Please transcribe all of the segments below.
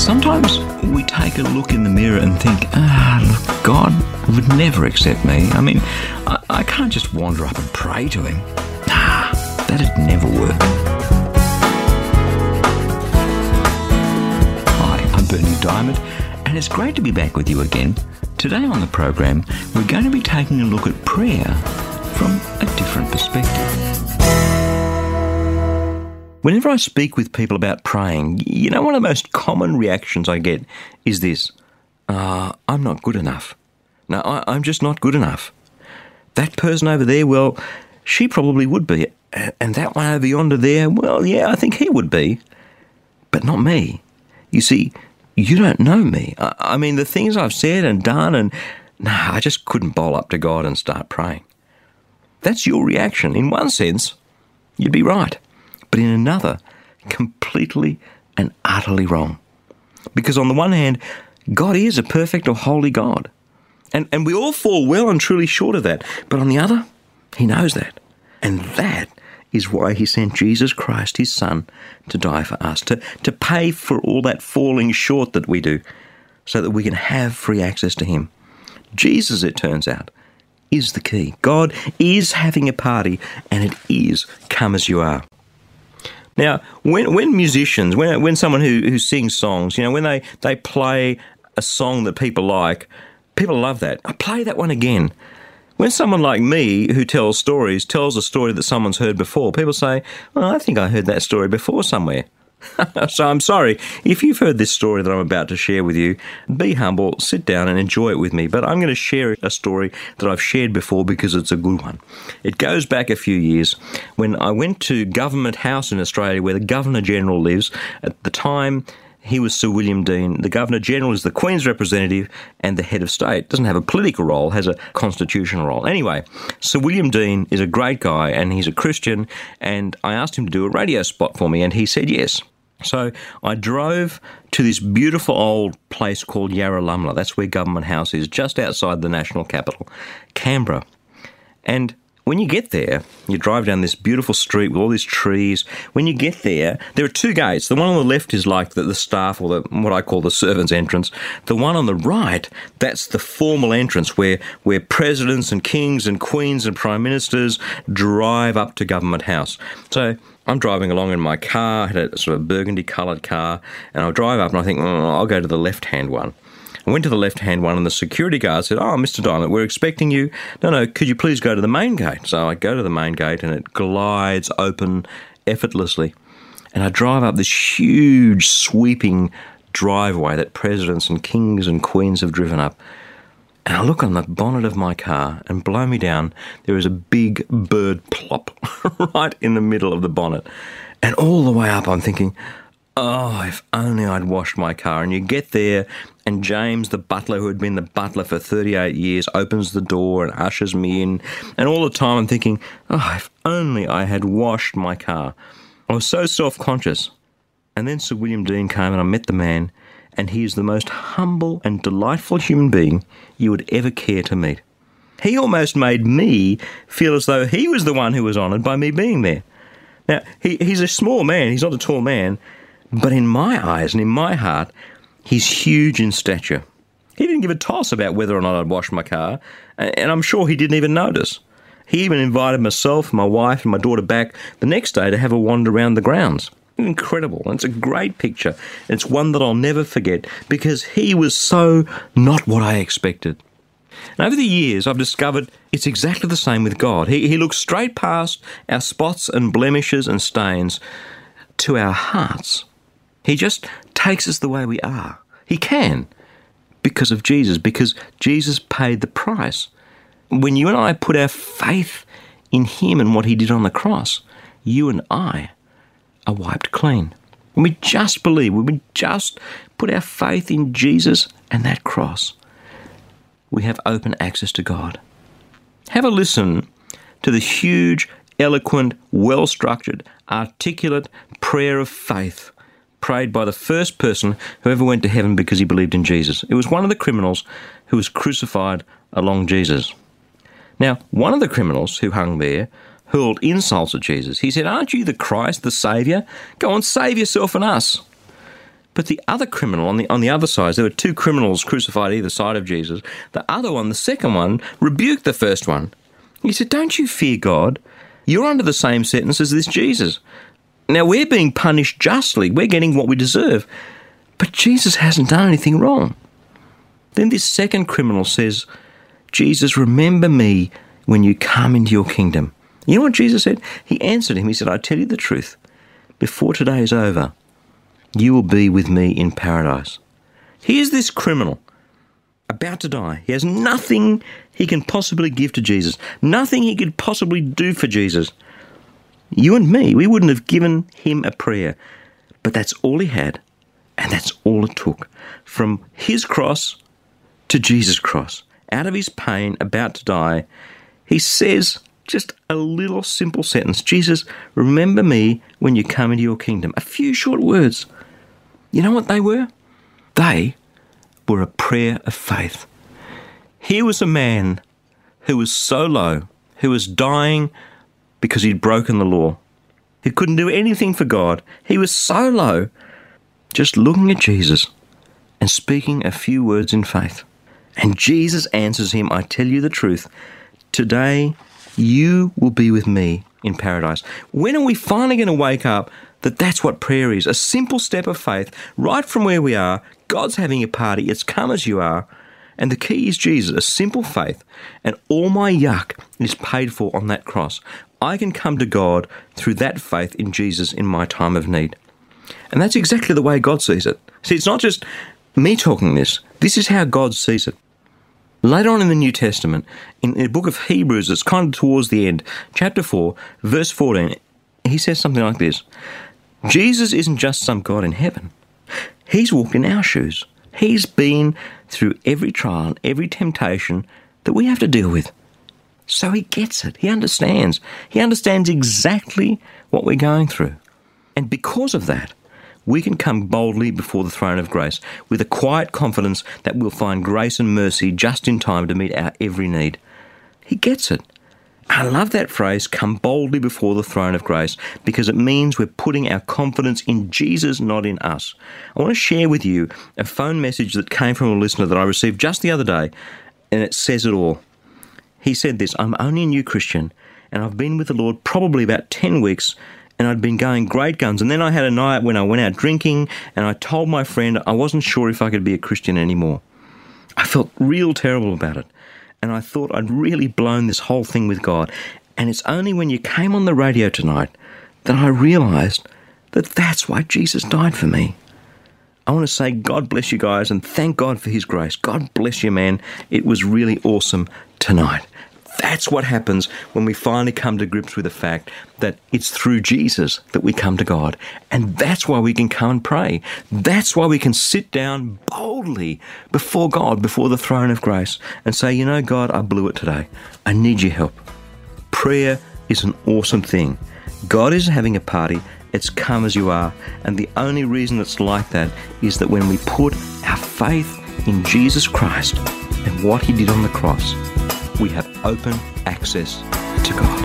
Sometimes we take a look in the mirror and think, ah, look, God would never accept me. I mean, I, I can't just wander up and pray to Him. Nah, that'd never work. Hi, I'm Berni Dymet, and it's great to be back with you again. Today on the program, we're going to be taking a look at prayer from a different perspective. Whenever I speak with people about praying, you know, one of the most common reactions I get is this uh, I'm not good enough. No, I, am just not good enough. That person over there, well, she probably would be. And that one over yonder there, well, yeah, I think he would be. But not me. You see, you don't know me. I, I mean, the things I've said and done, and nah, I just couldn't bowl up to God and start praying. That's your reaction. In one sense, you'd be right but in another, completely and utterly wrong. Because on the one hand, God is a perfect or holy God. And, and we all fall well and truly short of that. But on the other, He knows that. And that is why He sent Jesus Christ, His Son, to die for us, to, to pay for all that falling short that we do, so that we can have free access to Him. Jesus, it turns out, is the key. God is having a party, and it is come as you are. Now, when when musicians, when when someone who, who sings songs, you know, when they, they play a song that people like, people love that. I play that one again. When someone like me, who tells stories, tells a story that someone's heard before, people say, well, I think I heard that story before somewhere. so I'm sorry. If you've heard this story that I'm about to share with you, be humble, sit down and enjoy it with me. But I'm going to share a story that I've shared before because it's a good one. It goes back a few years when I went to Government House in Australia where the Governor General lives. At the time, he was Sir William Deane. The Governor General is the Queen's representative and the head of state. Doesn't have a political role, has a constitutional role. Anyway, Sir William Deane is a great guy and he's a Christian. And I asked him to do a radio spot for me, and he said yes. So I drove to this beautiful old place called Yarralumla. That's where Government House is, just outside the national capital, Canberra. And when you get there, you drive down this beautiful street with all these trees. When you get there, there are two gates. The one on the left is like the, the staff or the, what I call the servants' entrance. The one on the right, that's the formal entrance where, where presidents and kings and queens and prime ministers drive up to Government House. So I'm driving along in my car, I had a sort of burgundy coloured car, and I drive up and I think, oh, I'll go to the left hand one. I went to the left hand one, and the security guard said, Oh, Mr. Dymet, we're expecting you. No, no, could you please go to the main gate? So I go to the main gate, and it glides open effortlessly. And I drive up this huge, sweeping driveway that presidents and kings and queens have driven up. And I look on the bonnet of my car, and blow me down, there is a big bird plop right in the middle of the bonnet. And all the way up, I'm thinking, oh, if only I'd washed my car. And you get there, and James, the butler, who had been the butler for 38 years, opens the door and ushers me in. And all the time, I'm thinking, oh, if only I had washed my car. I was so self conscious. And then Sir William Deane came, and I met the man and he is the most humble and delightful human being you would ever care to meet. He almost made me feel as though he was the one who was honoured by me being there. Now, he, he's a small man, he's not a tall man, but in my eyes and in my heart, he's huge in stature. He didn't give a toss about whether or not I'd washed my car, and I'm sure he didn't even notice. He even invited myself, my wife, and my daughter back the next day to have a wander around the grounds incredible. It's a great picture. It's one that I'll never forget because he was so not what I expected. And over the years, I've discovered it's exactly the same with God. He, he looks straight past our spots and blemishes and stains to our hearts. He just takes us the way we are. He can because of Jesus, because Jesus paid the price. When you and I put our faith in Him and what He did on the cross, you and I are wiped clean. when we just believe, when we just put our faith in Jesus and that cross, we have open access to God. Have a listen to the huge, eloquent, well structured, articulate prayer of faith prayed by the first person who ever went to heaven because he believed in Jesus. It was one of the criminals who was crucified along Jesus. Now, one of the criminals who hung there hurled insults at Jesus. He said, Aren't you the Christ, the Saviour? Go and save yourself and us. But the other criminal on the on the other side, there were two criminals crucified either side of Jesus. The other one, the second one, rebuked the first one. He said, Don't you fear God? You're under the same sentence as this Jesus. Now we're being punished justly. We're getting what we deserve. But Jesus hasn't done anything wrong. Then this second criminal says, Jesus, remember me when you come into your kingdom. You know what Jesus said? He answered him. He said, I tell you the truth. Before today is over, you will be with me in paradise. Here's this criminal about to die. He has nothing he can possibly give to Jesus, nothing he could possibly do for Jesus. You and me, we wouldn't have given him a prayer, but that's all he had, and that's all it took. From his cross to Jesus' cross, out of his pain, about to die, he says just a little simple sentence Jesus, remember me when you come into your kingdom. A few short words. You know what they were? They were a prayer of faith. Here was a man who was so low, who was dying because he'd broken the law. He couldn't do anything for God. He was so low, just looking at Jesus and speaking a few words in faith. And Jesus answers him, I tell you the truth. Today you will be with me in paradise. When are we finally going to wake up that that's what prayer is? A simple step of faith, right from where we are. God's having a party. It's come as you are. And the key is Jesus, a simple faith. And all my yuck is paid for on that cross. I can come to God through that faith in Jesus in my time of need. And that's exactly the way God sees it. See, it's not just me talking this, this is how God sees it. Later on in the New Testament, in the book of Hebrews, it's kind of towards the end, chapter 4, verse 14, he says something like this Jesus isn't just some God in heaven, He's walked in our shoes. He's been through every trial, every temptation that we have to deal with. So he gets it. He understands. He understands exactly what we're going through. And because of that, we can come boldly before the throne of grace with a quiet confidence that we'll find grace and mercy just in time to meet our every need. He gets it. I love that phrase, come boldly before the throne of grace, because it means we're putting our confidence in Jesus, not in us. I want to share with you a phone message that came from a listener that I received just the other day, and it says it all. He said this I'm only a new Christian, and I've been with the Lord probably about 10 weeks, and I'd been going great guns. And then I had a night when I went out drinking, and I told my friend I wasn't sure if I could be a Christian anymore. I felt real terrible about it and I thought I'd really blown this whole thing with God. And it's only when you came on the radio tonight that I realised that that's why Jesus died for me. I want to say, God bless you guys and thank God for His grace. God bless you, man. It was really awesome tonight. That's what happens when we finally come to grips with the fact that it's through Jesus that we come to God. And that's why we can come and pray. That's why we can sit down boldly before God, before the throne of grace, and say, You know, God, I blew it today. I need your help. Prayer is an awesome thing. God is having a party. It's come as you are. And the only reason it's like that is that when we put our faith in Jesus Christ and what He did on the cross, we have open access to God.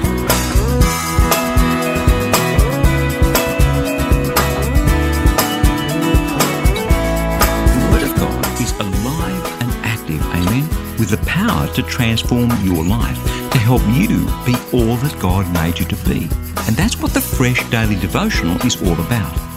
The Word of God is alive and active, amen, with the power to transform your life, to help you be all that God made you to be. And that's what the Fresh Daily Devotional is all about.